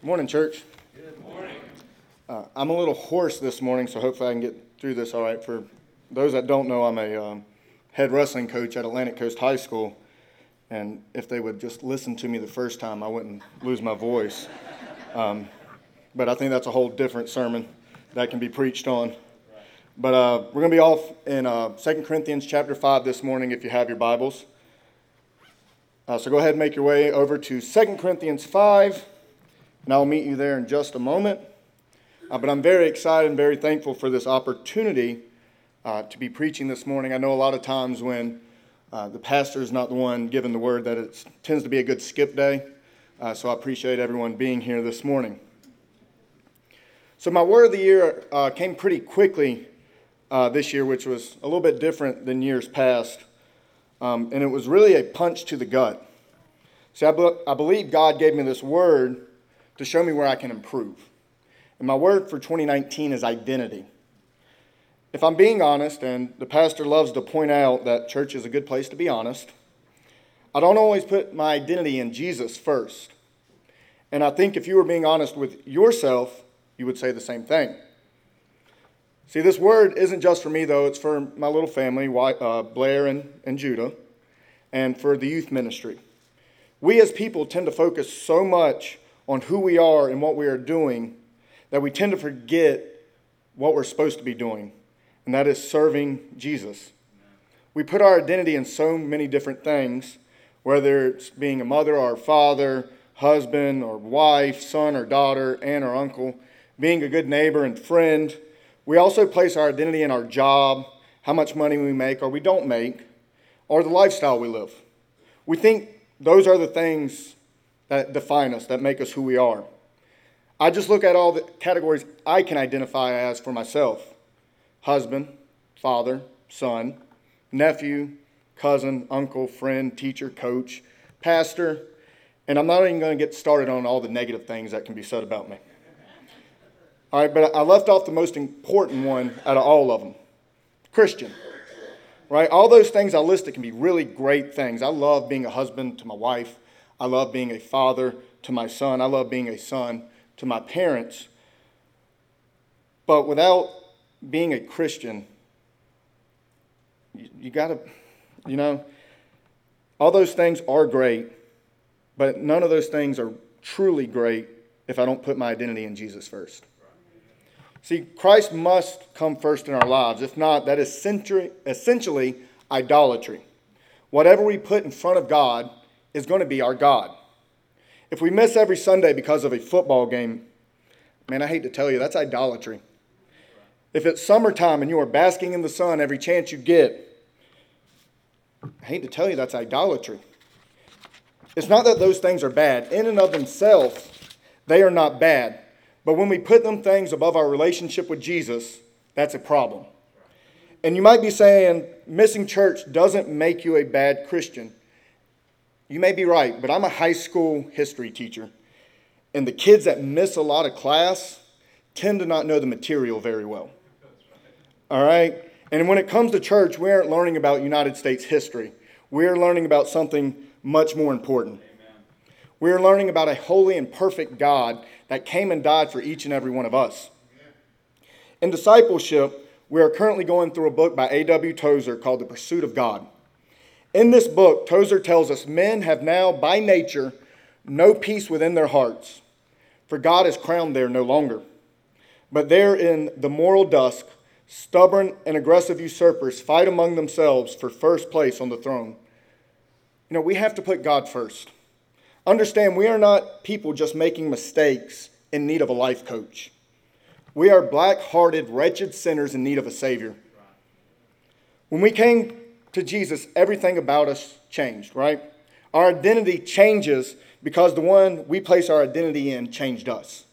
Morning, church. Good morning. Uh, I'm a little hoarse this morning, so hopefully I can get through this all right. For those that don't know, I'm a um, head wrestling coach at Atlantic Coast High School, and if they would just listen to me the first time, I wouldn't lose my voice. Um, but I think that's a whole different sermon that can be preached on. But uh, we're going to be off in uh, 2 Corinthians chapter 5 this morning if you have your Bibles. Uh, so go ahead and make your way over to 2 Corinthians 5, and I'll meet you there in just a moment. Uh, but I'm very excited and very thankful for this opportunity uh, to be preaching this morning. I know a lot of times when uh, the pastor is not the one giving the word that it tends to be a good skip day. Uh, so I appreciate everyone being here this morning. So my word of the year uh, came pretty quickly this year, which was a little bit different than years past. Um, and it was really a punch to the gut. See, I, be- I believe God gave me this word to show me where I can improve. And my word for 2019 is identity. If I'm being honest, and the pastor loves to point out that church is a good place to be honest, I don't always put my identity in Jesus first. And I think if you were being honest with yourself, you would say the same thing. See, this word isn't just for me, though, it's for my little family, uh, Blair and, and Judah, and for the youth ministry. We as people tend to focus so much on who we are and what we are doing that we tend to forget what we're supposed to be doing, and that is serving Jesus. We put our identity in so many different things, whether it's being a mother or a father, husband or wife, son or daughter, aunt or uncle, being a good neighbor and friend we also place our identity in our job, how much money we make or we don't make, or the lifestyle we live. We think those are the things that define us, that make us who we are. I just look at all the categories I can identify as for myself husband, father, son, nephew, cousin, uncle, friend, teacher, coach, pastor, and I'm not even going to get started on all the negative things that can be said about me. All right, but I left off the most important one out of all of them Christian. Right? All those things I listed can be really great things. I love being a husband to my wife, I love being a father to my son, I love being a son to my parents. But without being a Christian, you, you got to, you know, all those things are great, but none of those things are truly great if I don't put my identity in Jesus first. See, Christ must come first in our lives. If not, that is essentially idolatry. Whatever we put in front of God is going to be our God. If we miss every Sunday because of a football game, man, I hate to tell you, that's idolatry. If it's summertime and you are basking in the sun every chance you get, I hate to tell you, that's idolatry. It's not that those things are bad. In and of themselves, they are not bad. But when we put them things above our relationship with Jesus, that's a problem. And you might be saying, missing church doesn't make you a bad Christian. You may be right, but I'm a high school history teacher. And the kids that miss a lot of class tend to not know the material very well. All right? And when it comes to church, we aren't learning about United States history. We're learning about something much more important. We are learning about a holy and perfect God that came and died for each and every one of us. In discipleship, we are currently going through a book by A.W. Tozer called The Pursuit of God. In this book, Tozer tells us men have now, by nature, no peace within their hearts, for God is crowned there no longer. But there in the moral dusk, stubborn and aggressive usurpers fight among themselves for first place on the throne. You know, we have to put God first. Understand, we are not people just making mistakes in need of a life coach. We are black hearted, wretched sinners in need of a Savior. When we came to Jesus, everything about us changed, right? Our identity changes because the one we place our identity in changed us.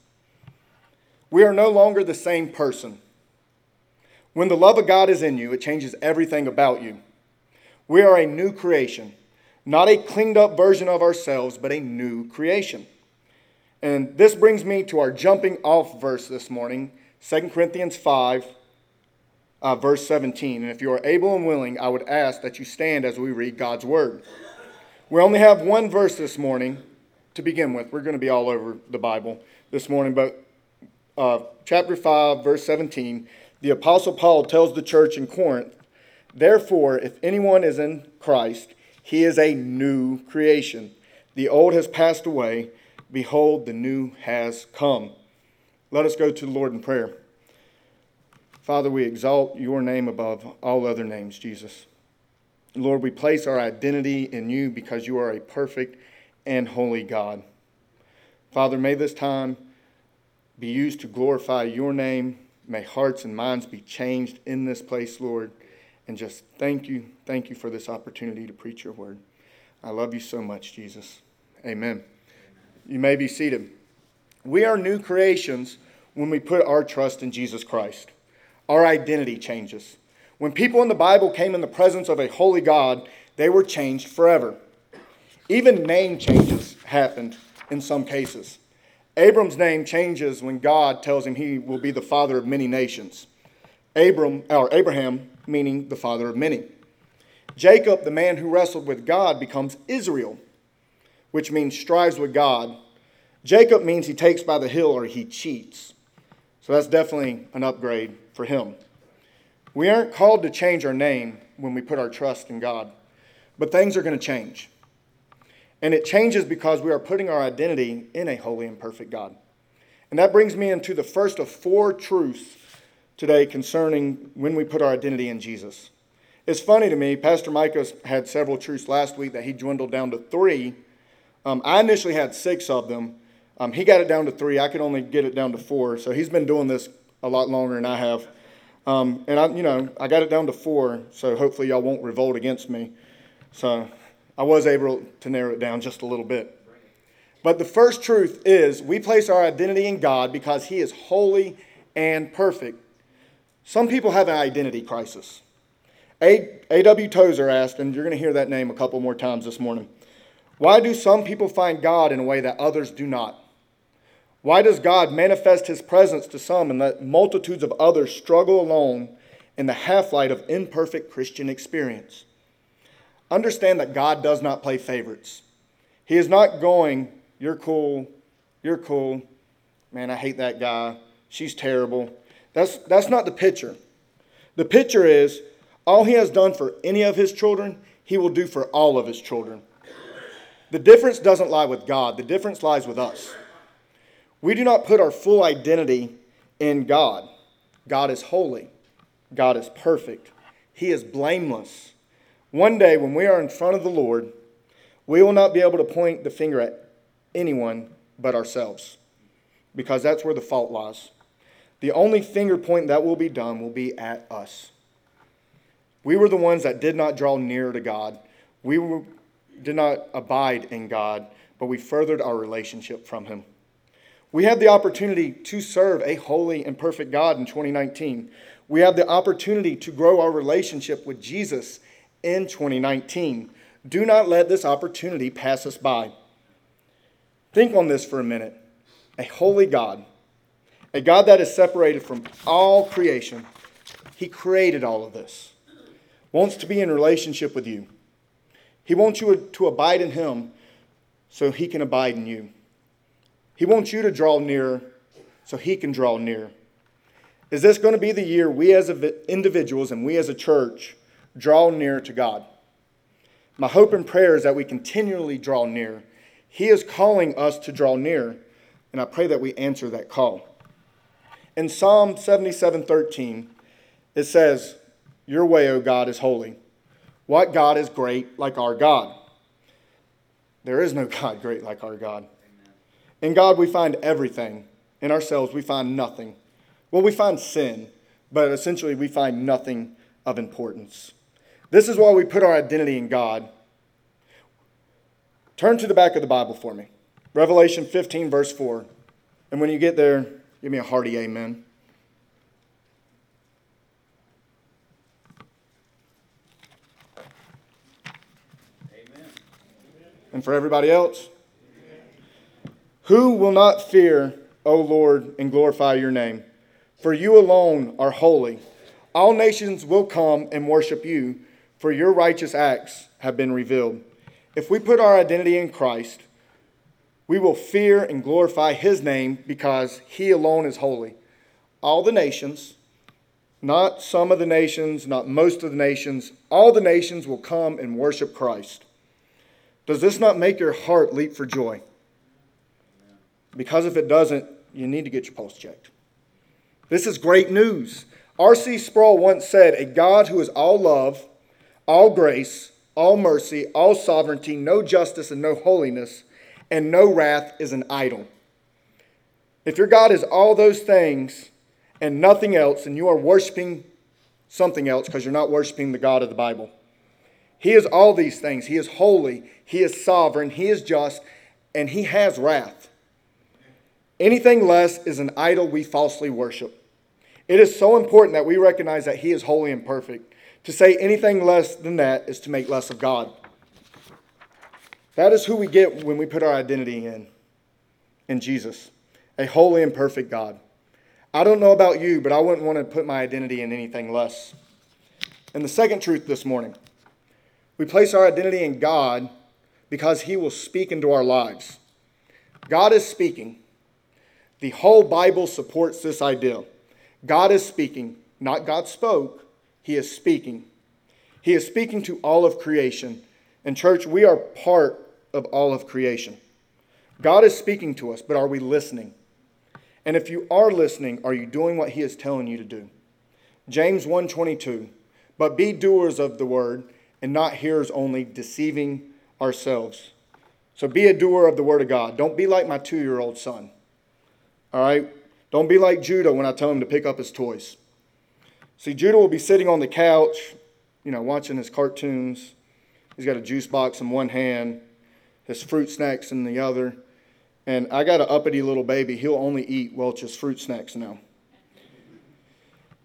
We are no longer the same person. When the love of God is in you, it changes everything about you. We are a new creation. Not a cleaned up version of ourselves, but a new creation. And this brings me to our jumping off verse this morning, 2 Corinthians 5, uh, verse 17. And if you are able and willing, I would ask that you stand as we read God's word. We only have one verse this morning, to begin with. We're going to be all over the Bible this morning, but uh, chapter 5, verse 17, the Apostle Paul tells the church in Corinth, Therefore, if anyone is in Christ, he is a new creation. The old has passed away. Behold, the new has come. Let us go to the Lord in prayer. Father, we exalt your name above all other names, Jesus. Lord, we place our identity in you because you are a perfect and holy God. Father, may this time be used to glorify your name. May hearts and minds be changed in this place, Lord. And just thank you, thank you for this opportunity to preach your word. I love you so much, Jesus. Amen. You may be seated. We are new creations when we put our trust in Jesus Christ. Our identity changes. When people in the Bible came in the presence of a holy God, they were changed forever. Even name changes happened in some cases. Abram's name changes when God tells him he will be the father of many nations. Abram, or Abraham, meaning the father of many. Jacob, the man who wrestled with God, becomes Israel, which means strives with God. Jacob means he takes by the hill or he cheats. So that's definitely an upgrade for him. We aren't called to change our name when we put our trust in God, but things are going to change. And it changes because we are putting our identity in a holy and perfect God. And that brings me into the first of four truths today concerning when we put our identity in Jesus. It's funny to me, Pastor Micah had several truths last week that he dwindled down to three. Um, I initially had six of them. Um, he got it down to three. I could only get it down to four. So he's been doing this a lot longer than I have. Um, and I, you know, I got it down to four, so hopefully y'all won't revolt against me. So I was able to narrow it down just a little bit. But the first truth is we place our identity in God because He is holy and perfect. Some people have an identity crisis. A.W. Tozer asked, and you're going to hear that name a couple more times this morning why do some people find God in a way that others do not? Why does God manifest his presence to some and let multitudes of others struggle alone in the half light of imperfect Christian experience? Understand that God does not play favorites. He is not going, You're cool, you're cool. Man, I hate that guy. She's terrible. That's, that's not the picture. The picture is all he has done for any of his children, he will do for all of his children. The difference doesn't lie with God, the difference lies with us. We do not put our full identity in God. God is holy, God is perfect, He is blameless. One day, when we are in front of the Lord, we will not be able to point the finger at anyone but ourselves because that's where the fault lies. The only finger point that will be done will be at us. We were the ones that did not draw near to God. We were, did not abide in God, but we furthered our relationship from Him. We have the opportunity to serve a holy and perfect God in 2019. We have the opportunity to grow our relationship with Jesus in 2019. Do not let this opportunity pass us by. Think on this for a minute. A holy God, a God that is separated from all creation, He created all of this, wants to be in relationship with you. He wants you to abide in Him so He can abide in you. He wants you to draw near so He can draw near. Is this going to be the year we as individuals and we as a church draw near to God? My hope and prayer is that we continually draw near. He is calling us to draw near, and I pray that we answer that call. In Psalm 77 13, it says, Your way, O God, is holy. What God is great like our God? There is no God great like our God. In God, we find everything. In ourselves, we find nothing. Well, we find sin, but essentially, we find nothing of importance. This is why we put our identity in God. Turn to the back of the Bible for me Revelation 15, verse 4. And when you get there, give me a hearty amen. Amen. And for everybody else, who will not fear, O Lord, and glorify your name? For you alone are holy. All nations will come and worship you, for your righteous acts have been revealed. If we put our identity in Christ, We will fear and glorify his name because he alone is holy. All the nations, not some of the nations, not most of the nations, all the nations will come and worship Christ. Does this not make your heart leap for joy? Because if it doesn't, you need to get your pulse checked. This is great news. R.C. Sproul once said, A God who is all love, all grace, all mercy, all sovereignty, no justice, and no holiness, and no wrath is an idol. If your God is all those things and nothing else, and you are worshiping something else because you're not worshiping the God of the Bible. He is all these things. He is holy, He is sovereign, He is just, and He has wrath. Anything less is an idol we falsely worship. It is so important that we recognize that He is holy and perfect. To say anything less than that is to make less of God. That is who we get when we put our identity in, in Jesus, a holy and perfect God. I don't know about you, but I wouldn't want to put my identity in anything less. And the second truth this morning we place our identity in God because He will speak into our lives. God is speaking. The whole Bible supports this idea. God is speaking, not God spoke, He is speaking. He is speaking to all of creation. And, church, we are part of all of creation. God is speaking to us, but are we listening? And if you are listening, are you doing what he is telling you to do? James 1:22 But be doers of the word and not hearers only, deceiving ourselves. So be a doer of the word of God. Don't be like my 2-year-old son. All right? Don't be like Judah when I tell him to pick up his toys. See, Judah will be sitting on the couch, you know, watching his cartoons. He's got a juice box in one hand, his fruit snacks in the other. And I got an uppity little baby. He'll only eat Welch's fruit snacks now.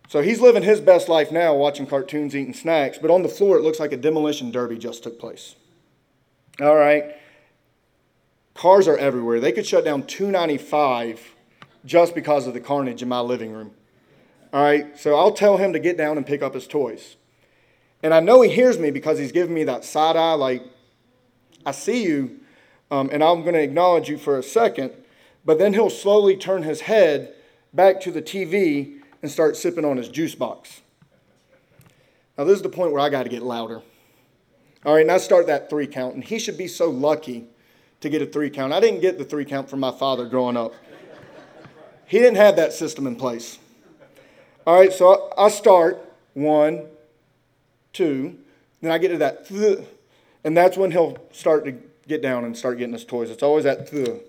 So he's living his best life now, watching cartoons, eating snacks. But on the floor, it looks like a demolition derby just took place. All right. Cars are everywhere. They could shut down 295 just because of the carnage in my living room. All right. So I'll tell him to get down and pick up his toys. And I know he hears me because he's giving me that side eye, like, I see you, um, and I'm going to acknowledge you for a second, but then he'll slowly turn his head back to the TV and start sipping on his juice box. Now, this is the point where I got to get louder. All right, now start that three count, and he should be so lucky to get a three count. I didn't get the three count from my father growing up. He didn't have that system in place. All right, so I start one, two, then I get to that, th- and that's when he'll start to get down and start getting his toys. It's always that. the.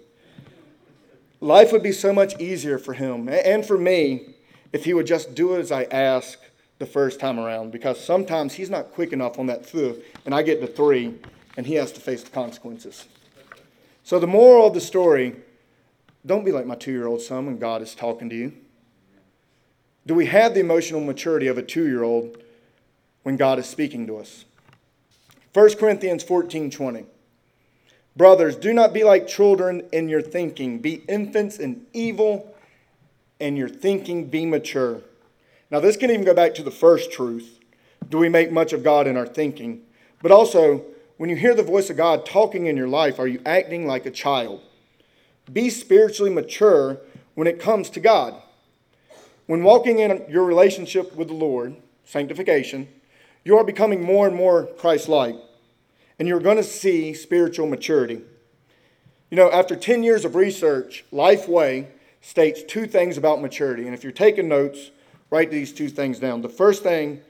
Life would be so much easier for him and for me if he would just do as I ask the first time around because sometimes he's not quick enough on that th, and I get to three, and he has to face the consequences. So, the moral of the story don't be like my two year old son when God is talking to you. Do we have the emotional maturity of a two year old when God is speaking to us? 1 Corinthians 14 20. Brothers, do not be like children in your thinking. Be infants in evil, and your thinking be mature. Now, this can even go back to the first truth. Do we make much of God in our thinking? But also, when you hear the voice of God talking in your life, are you acting like a child? Be spiritually mature when it comes to God. When walking in your relationship with the Lord, sanctification, you are becoming more and more Christ like and you're going to see spiritual maturity. You know, after 10 years of research, Lifeway states two things about maturity. And if you're taking notes, write these two things down. The first thing,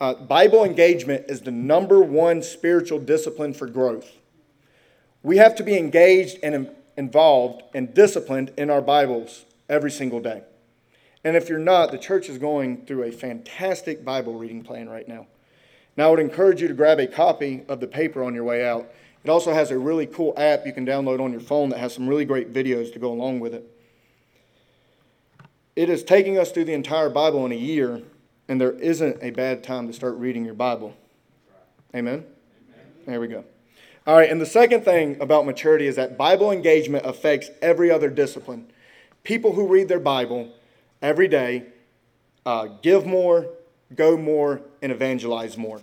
uh, Bible engagement is the number one spiritual discipline for growth. We have to be engaged and involved and disciplined in our Bibles every single day. And if you're not, the church is going through a fantastic Bible reading plan right now. Now, I would encourage you to grab a copy of the paper on your way out. It also has a really cool app you can download on your phone that has some really great videos to go along with it. It is taking us through the entire Bible in a year, and there isn't a bad time to start reading your Bible. Amen? Amen? There we go. All right, and the second thing about maturity is that Bible engagement affects every other discipline. People who read their Bible every day uh, give more, go more, and evangelize more.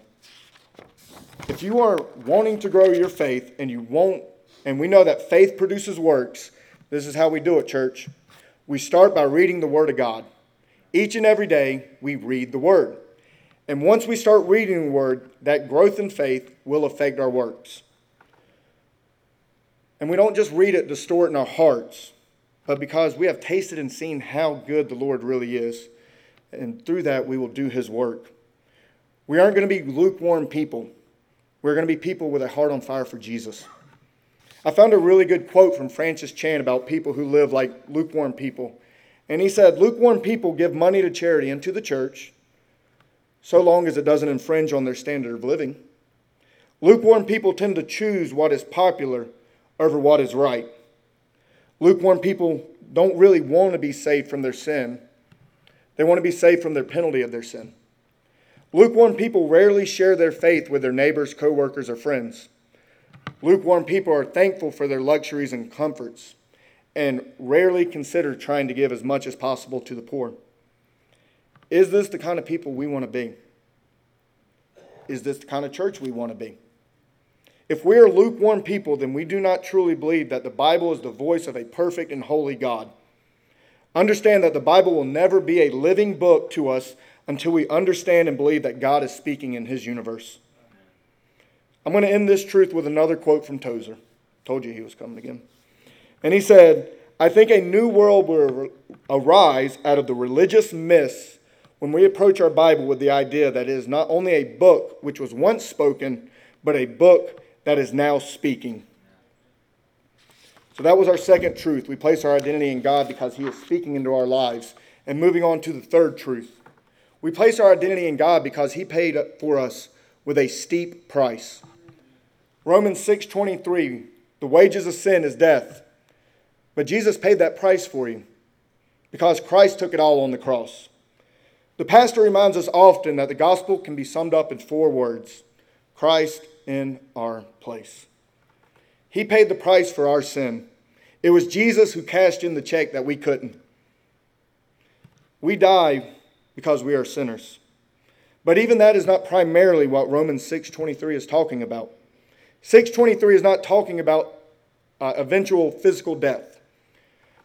If you are wanting to grow your faith and you won't and we know that faith produces works, this is how we do it, church. We start by reading the Word of God. Each and every day, we read the Word. And once we start reading the Word, that growth in faith will affect our works. And we don't just read it to store it in our hearts, but because we have tasted and seen how good the Lord really is. And through that, we will do His work. We aren't going to be lukewarm people. We're going to be people with a heart on fire for Jesus. I found a really good quote from Francis Chan about people who live like lukewarm people. And he said, Lukewarm people give money to charity and to the church, so long as it doesn't infringe on their standard of living. Lukewarm people tend to choose what is popular over what is right. Lukewarm people don't really want to be saved from their sin, they want to be saved from their penalty of their sin. Lukewarm people rarely share their faith with their neighbors, coworkers, or friends. Lukewarm people are thankful for their luxuries and comforts and rarely consider trying to give as much as possible to the poor. Is this the kind of people we want to be? Is this the kind of church we want to be? If we are lukewarm people, then we do not truly believe that the Bible is the voice of a perfect and holy God. Understand that the Bible will never be a living book to us until we understand and believe that God is speaking in His universe. I'm going to end this truth with another quote from Tozer. Told you he was coming again. And he said, I think a new world will arise out of the religious myths when we approach our Bible with the idea that it is not only a book which was once spoken, but a book that is now speaking. So that was our second truth. We place our identity in God because He is speaking into our lives. And moving on to the third truth. We place our identity in God because He paid for us with a steep price. Romans 6:23, the wages of sin is death. But Jesus paid that price for you because Christ took it all on the cross. The pastor reminds us often that the gospel can be summed up in four words Christ in our place. He paid the price for our sin. It was Jesus who cashed in the check that we couldn't. We die because we are sinners. But even that is not primarily what Romans 6:23 is talking about. 623 is not talking about uh, eventual physical death,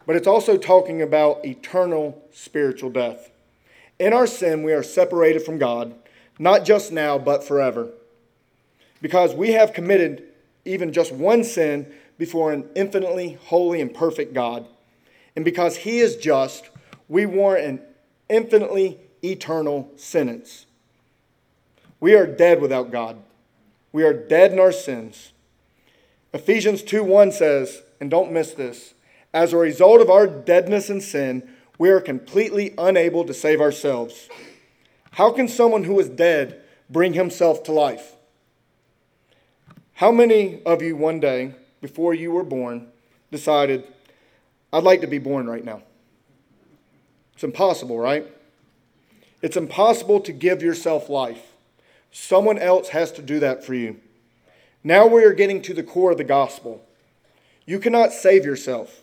but it's also talking about eternal spiritual death. In our sin, we are separated from God, not just now, but forever. Because we have committed even just one sin before an infinitely holy and perfect God. And because He is just, we warrant an infinitely eternal sentence. We are dead without God. We are dead in our sins. Ephesians 2 1 says, and don't miss this, as a result of our deadness and sin, we are completely unable to save ourselves. How can someone who is dead bring himself to life? How many of you one day, before you were born, decided, I'd like to be born right now? It's impossible, right? It's impossible to give yourself life. Someone else has to do that for you. Now we are getting to the core of the gospel. You cannot save yourself.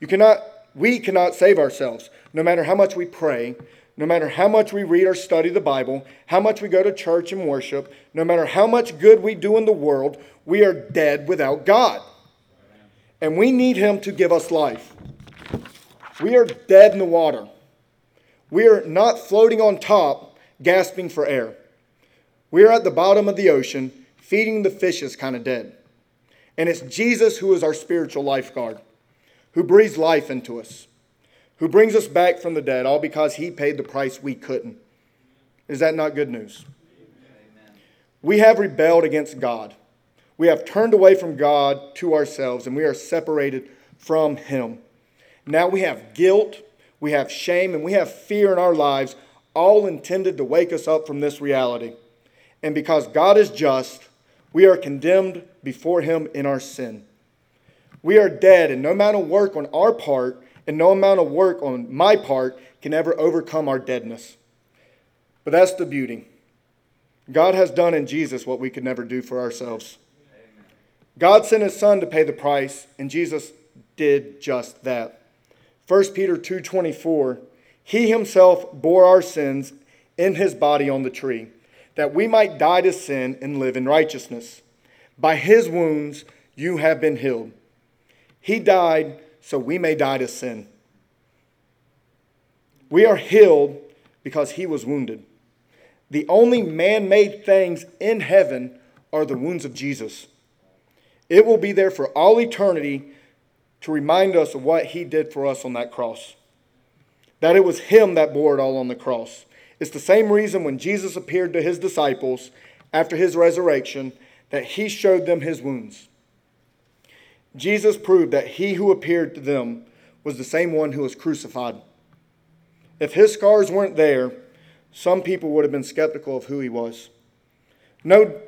You cannot, we cannot save ourselves, no matter how much we pray, no matter how much we read or study the Bible, how much we go to church and worship, no matter how much good we do in the world, we are dead without God. And we need Him to give us life. We are dead in the water. We are not floating on top, gasping for air. We are at the bottom of the ocean, feeding the fishes kind of dead. And it's Jesus who is our spiritual lifeguard, who breathes life into us, who brings us back from the dead, all because he paid the price we couldn't. Is that not good news? Amen. We have rebelled against God. We have turned away from God to ourselves, and we are separated from Him. Now we have guilt, we have shame, and we have fear in our lives, all intended to wake us up from this reality. And because God is just, we are condemned before Him in our sin. We are dead, and no amount of work on our part and no amount of work on my part can ever overcome our deadness. But that's the beauty. God has done in Jesus what we could never do for ourselves. God sent his son to pay the price, and Jesus did just that. 1 Peter 2:24 He himself bore our sins in his body on the tree that we might die to sin and live in righteousness. By his wounds you have been healed. He died so we may die to sin. We are healed because he was wounded. The only man made things in heaven are the wounds of Jesus. It will be there for all eternity to remind us of what he did for us on that cross. That it was him that bore it all on the cross. It's the same reason when Jesus appeared to his disciples after his resurrection that he showed them his wounds. Jesus proved that he who appeared to them was the same one who was crucified. If his scars weren't there, some people would have been skeptical of who he was. No,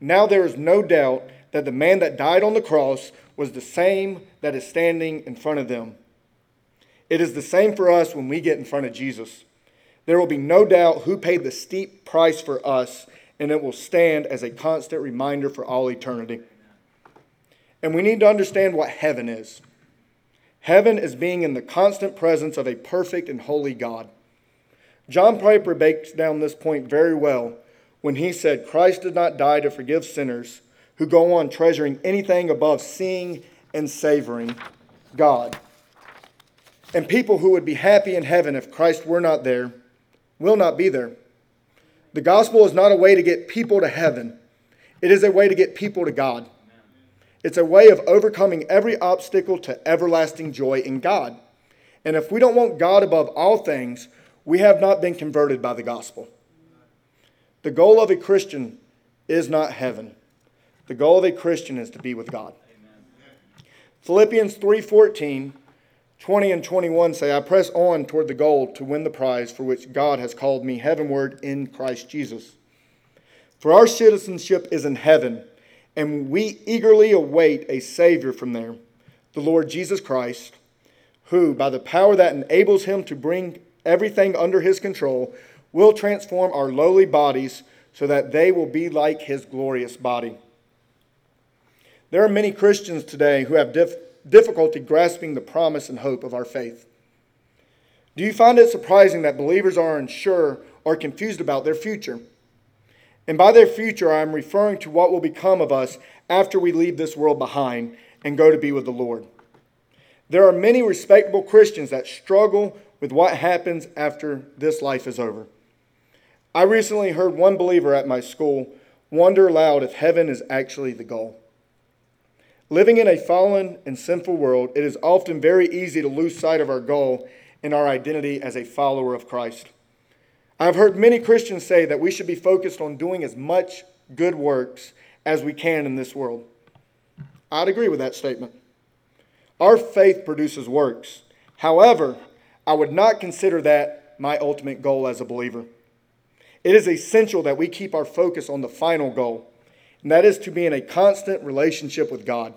now there is no doubt that the man that died on the cross was the same that is standing in front of them. It is the same for us when we get in front of Jesus. There will be no doubt who paid the steep price for us, and it will stand as a constant reminder for all eternity. And we need to understand what heaven is. Heaven is being in the constant presence of a perfect and holy God. John Piper breaks down this point very well when he said, Christ did not die to forgive sinners who go on treasuring anything above seeing and savoring God. And people who would be happy in heaven if Christ were not there will not be there. The gospel is not a way to get people to heaven, it is a way to get people to God. It's a way of overcoming every obstacle to everlasting joy in God. And if we don't want God above all things, we have not been converted by the gospel. The goal of a Christian is not heaven. The goal of a Christian is to be with God. Amen. Philippians 3:14, 20 and 21 say, I press on toward the goal to win the prize for which God has called me heavenward in Christ Jesus. For our citizenship is in heaven and we eagerly await a Savior from there, the Lord Jesus Christ, who, by the power that enables him to bring everything under his control, will transform our lowly bodies so that they will be like his glorious body. There are many Christians today who have dif- difficulty grasping the promise and hope of our faith. Do you find it surprising that believers are unsure or confused about their future? And by their future, I am referring to what will become of us after we leave this world behind and go to be with the Lord. There are many respectable Christians that struggle with what happens after this life is over. I recently heard one believer at my school wonder aloud if heaven is actually the goal. Living in a fallen and sinful world, it is often very easy to lose sight of our goal and our identity as a follower of Christ. I've heard many Christians say that we should be focused on doing as much good works as we can in this world. I'd agree with that statement. Our faith produces works. However, I would not consider that my ultimate goal as a believer. It is essential that we keep our focus on the final goal, and that is to be in a constant relationship with God.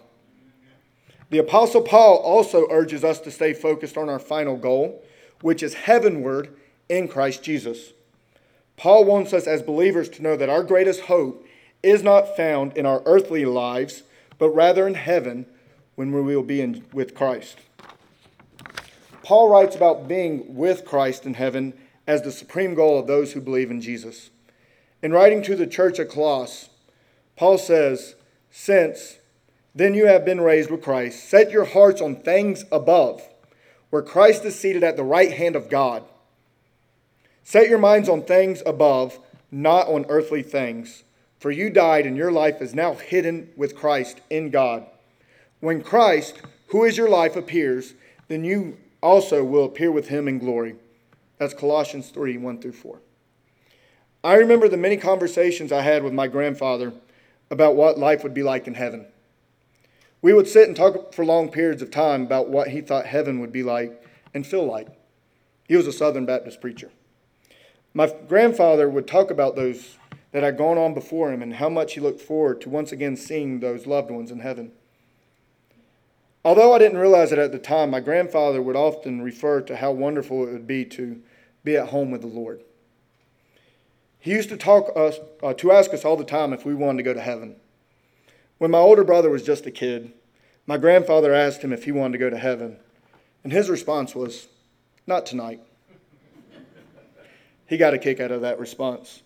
The Apostle Paul also urges us to stay focused on our final goal, which is heavenward in Christ Jesus. Paul wants us as believers to know that our greatest hope is not found in our earthly lives, but rather in heaven when we will be in, with Christ. Paul writes about being with Christ in heaven as the supreme goal of those who believe in Jesus. In writing to the church at Colossus, Paul says, Since then you have been raised with Christ, set your hearts on things above, where Christ is seated at the right hand of God. Set your minds on things above, not on earthly things. For you died, and your life is now hidden with Christ in God. When Christ, who is your life, appears, then you also will appear with him in glory. That's Colossians 3 1 through 4. I remember the many conversations I had with my grandfather about what life would be like in heaven. We would sit and talk for long periods of time about what he thought heaven would be like and feel like. He was a Southern Baptist preacher. My grandfather would talk about those that had gone on before him and how much he looked forward to once again seeing those loved ones in heaven. Although I didn't realize it at the time, my grandfather would often refer to how wonderful it would be to be at home with the Lord. He used to talk us uh, to ask us all the time if we wanted to go to heaven. When my older brother was just a kid, my grandfather asked him if he wanted to go to heaven, and his response was, "Not tonight." He got a kick out of that response.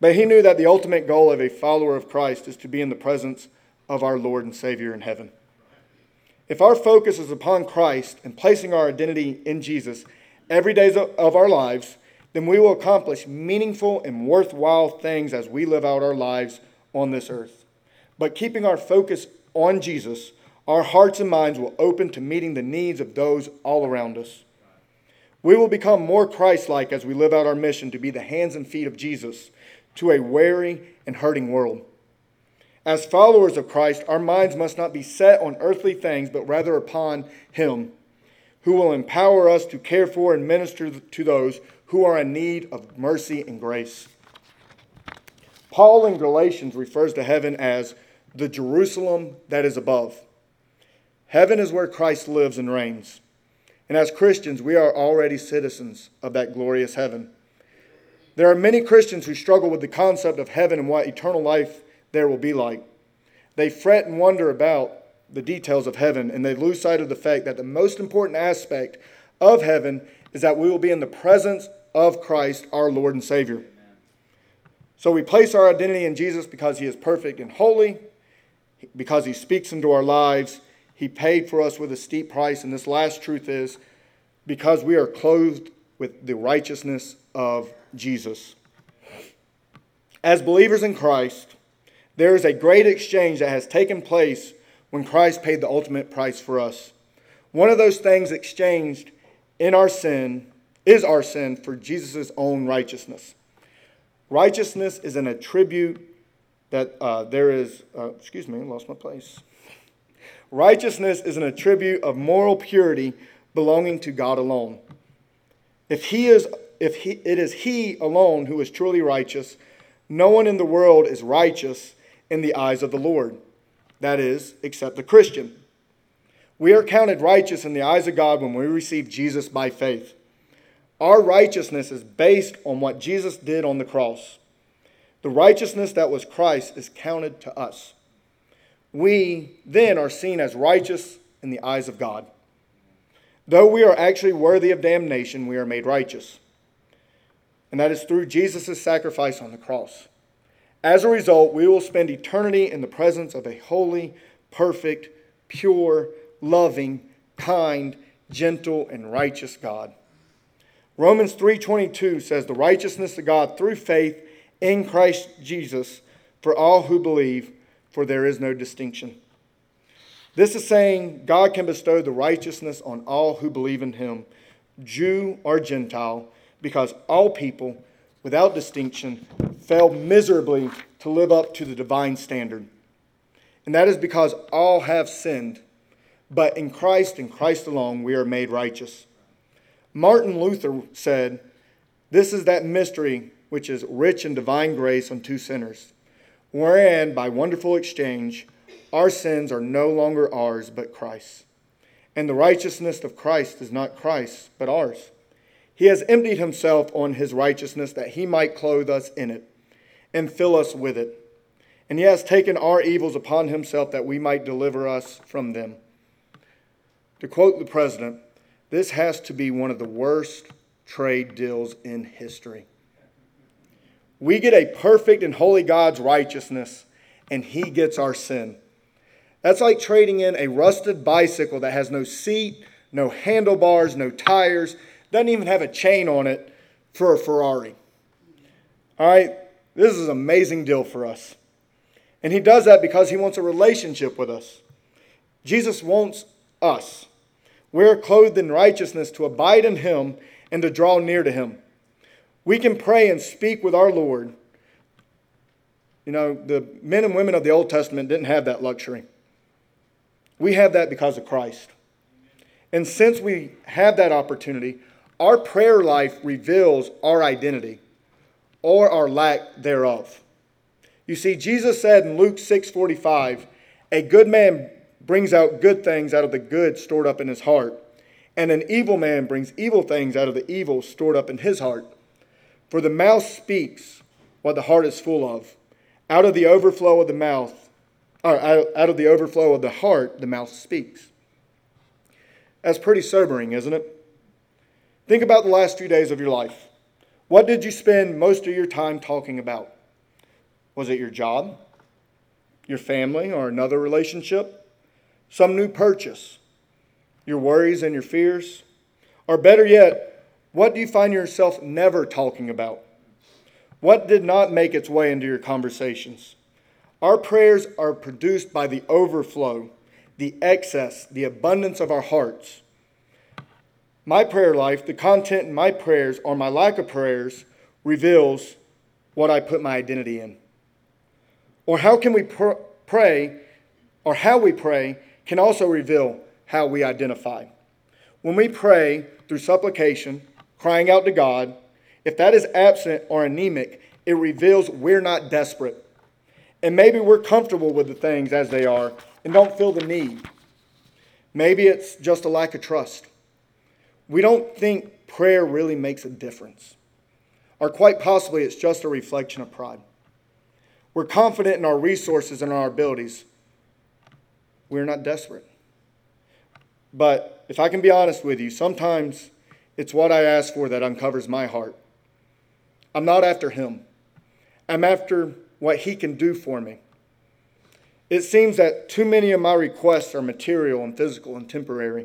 But he knew that the ultimate goal of a follower of Christ is to be in the presence of our Lord and Savior in heaven. If our focus is upon Christ and placing our identity in Jesus every day of our lives, then we will accomplish meaningful and worthwhile things as we live out our lives on this earth. But keeping our focus on Jesus, our hearts and minds will open to meeting the needs of those all around us. We will become more Christ like as we live out our mission to be the hands and feet of Jesus to a weary and hurting world. As followers of Christ, our minds must not be set on earthly things, but rather upon Him, who will empower us to care for and minister to those who are in need of mercy and grace. Paul in Galatians refers to heaven as the Jerusalem that is above. Heaven is where Christ lives and reigns. And as Christians, we are already citizens of that glorious heaven. There are many Christians who struggle with the concept of heaven and what eternal life there will be like. They fret and wonder about the details of heaven, and they lose sight of the fact that the most important aspect of heaven is that we will be in the presence of Christ, our Lord and Savior. So we place our identity in Jesus because He is perfect and holy, because He speaks into our lives. He paid for us with a steep price. And this last truth is because we are clothed with the righteousness of Jesus. As believers in Christ, there is a great exchange that has taken place when Christ paid the ultimate price for us. One of those things exchanged in our sin is our sin for Jesus' own righteousness. Righteousness is an attribute that uh, there is, uh, excuse me, I lost my place. Righteousness is an attribute of moral purity belonging to God alone. If he is if he, it is he alone who is truly righteous, no one in the world is righteous in the eyes of the Lord. That is, except the Christian. We are counted righteous in the eyes of God when we receive Jesus by faith. Our righteousness is based on what Jesus did on the cross. The righteousness that was Christ is counted to us. We then are seen as righteous in the eyes of God. Though we are actually worthy of damnation, we are made righteous. And that is through Jesus' sacrifice on the cross. As a result, we will spend eternity in the presence of a holy, perfect, pure, loving, kind, gentle, and righteous God. Romans 3:22 says the righteousness of God through faith in Christ Jesus for all who believe, for there is no distinction. This is saying God can bestow the righteousness on all who believe in him, Jew or Gentile, because all people, without distinction, fail miserably to live up to the divine standard. And that is because all have sinned, but in Christ and Christ alone we are made righteous. Martin Luther said, This is that mystery which is rich in divine grace unto sinners, wherein by wonderful exchange our sins are no longer ours but Christ's. And the righteousness of Christ is not Christ's, but ours. He has emptied himself on his righteousness that he might clothe us in it and fill us with it. And he has taken our evils upon himself that we might deliver us from them. To quote the president, this has to be one of the worst trade deals in history. We get a perfect and holy God's righteousness, and He gets our sin. That's like trading in a rusted bicycle that has no seat, no handlebars, no tires, doesn't even have a chain on it for a Ferrari. All right? This is an amazing deal for us. And He does that because He wants a relationship with us. Jesus wants us. We are clothed in righteousness to abide in Him and to draw near to Him. We can pray and speak with our Lord. You know, the men and women of the Old Testament didn't have that luxury. We have that because of Christ. And since we have that opportunity, our prayer life reveals our identity or our lack thereof. You see, Jesus said in Luke 6:45, "A good man brings out good things out of the good stored up in his heart, and an evil man brings evil things out of the evil stored up in his heart. For the mouth speaks what the heart is full of. Out of the overflow of the mouth, or out of the overflow of the heart, the mouth speaks." That's pretty sobering, isn't it? Think about the last few days of your life. What did you spend most of your time talking about? Was it your job, your family, or another relationship? some new purchase, your worries and your fears? Or better yet, what do you find yourself never talking about? What did not make its way into your conversations? Our prayers are produced by the overflow, the excess, the abundance of our hearts. My prayer life, the content in my prayers or my lack of prayers, reveals what I put my identity in. Or how can we pr- pray, or how we pray, can also reveal how we identify. When we pray through supplication, crying out to God, if that is absent or anemic, it reveals we're not desperate. And maybe we're comfortable with the things as they are and don't feel the need. Maybe it's just a lack of trust. We don't think prayer really makes a difference. Or quite possibly, it's just a reflection of pride. We're confident in our resources and our abilities. We're not desperate. But if I can be honest with you, sometimes it's what I ask for that uncovers my heart. I'm not after him, I'm after what he can do for me. It seems that too many of my requests are material and physical and temporary.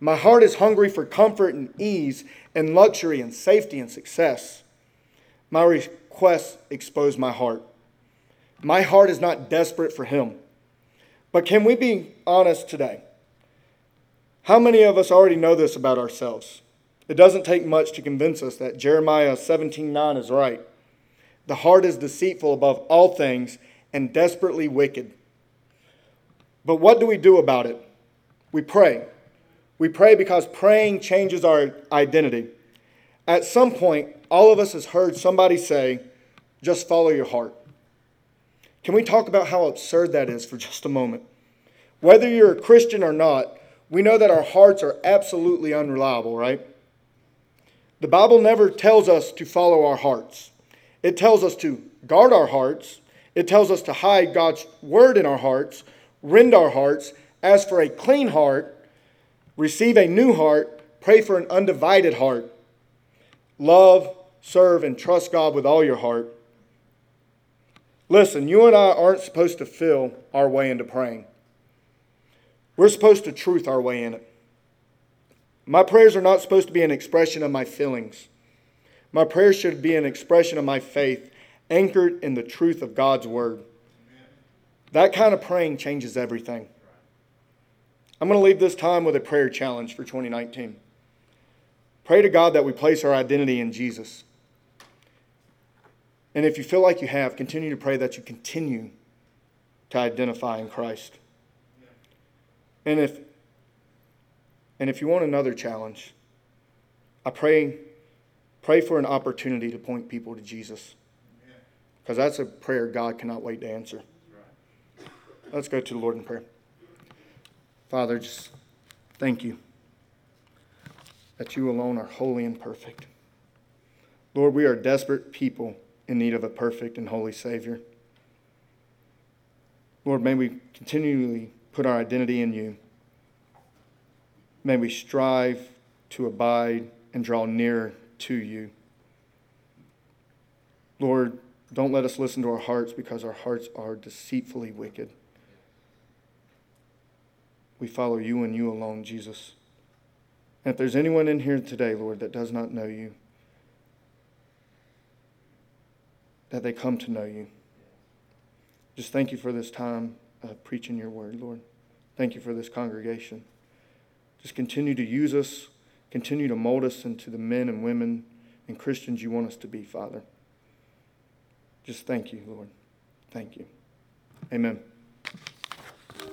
My heart is hungry for comfort and ease and luxury and safety and success. My requests expose my heart. My heart is not desperate for him. But can we be honest today? How many of us already know this about ourselves? It doesn't take much to convince us that Jeremiah 17:9 is right. The heart is deceitful above all things and desperately wicked. But what do we do about it? We pray. We pray because praying changes our identity. At some point, all of us has heard somebody say, just follow your heart. Can we talk about how absurd that is for just a moment? Whether you're a Christian or not, we know that our hearts are absolutely unreliable, right? The Bible never tells us to follow our hearts. It tells us to guard our hearts. It tells us to hide God's word in our hearts, rend our hearts, ask for a clean heart, receive a new heart, pray for an undivided heart. Love, serve, and trust God with all your heart. Listen, you and I aren't supposed to feel our way into praying. We're supposed to truth our way in it. My prayers are not supposed to be an expression of my feelings. My prayers should be an expression of my faith, anchored in the truth of God's word. That kind of praying changes everything. I'm going to leave this time with a prayer challenge for 2019. Pray to God that we place our identity in Jesus. And if you feel like you have, continue to pray that you continue to identify in Christ. And if and if you want another challenge, I pray pray for an opportunity to point people to Jesus. Because that's a prayer God cannot wait to answer. Let's go to the Lord in prayer. Father, just thank you that you alone are holy and perfect. Lord, we are desperate people in need of a perfect and holy Savior. Lord, may we continually put our identity in you. May we strive to abide and draw near to you. Lord, don't let us listen to our hearts because our hearts are deceitfully wicked. We follow you and you alone, Jesus. And if there's anyone in here today, Lord, that does not know you, that they come to know you. Just thank you for this time of preaching your word, Lord. Thank you for this congregation. Just continue to use us, continue to mold us into the men and women and Christians you want us to be, Father. Just thank you, Lord. Thank you. Amen.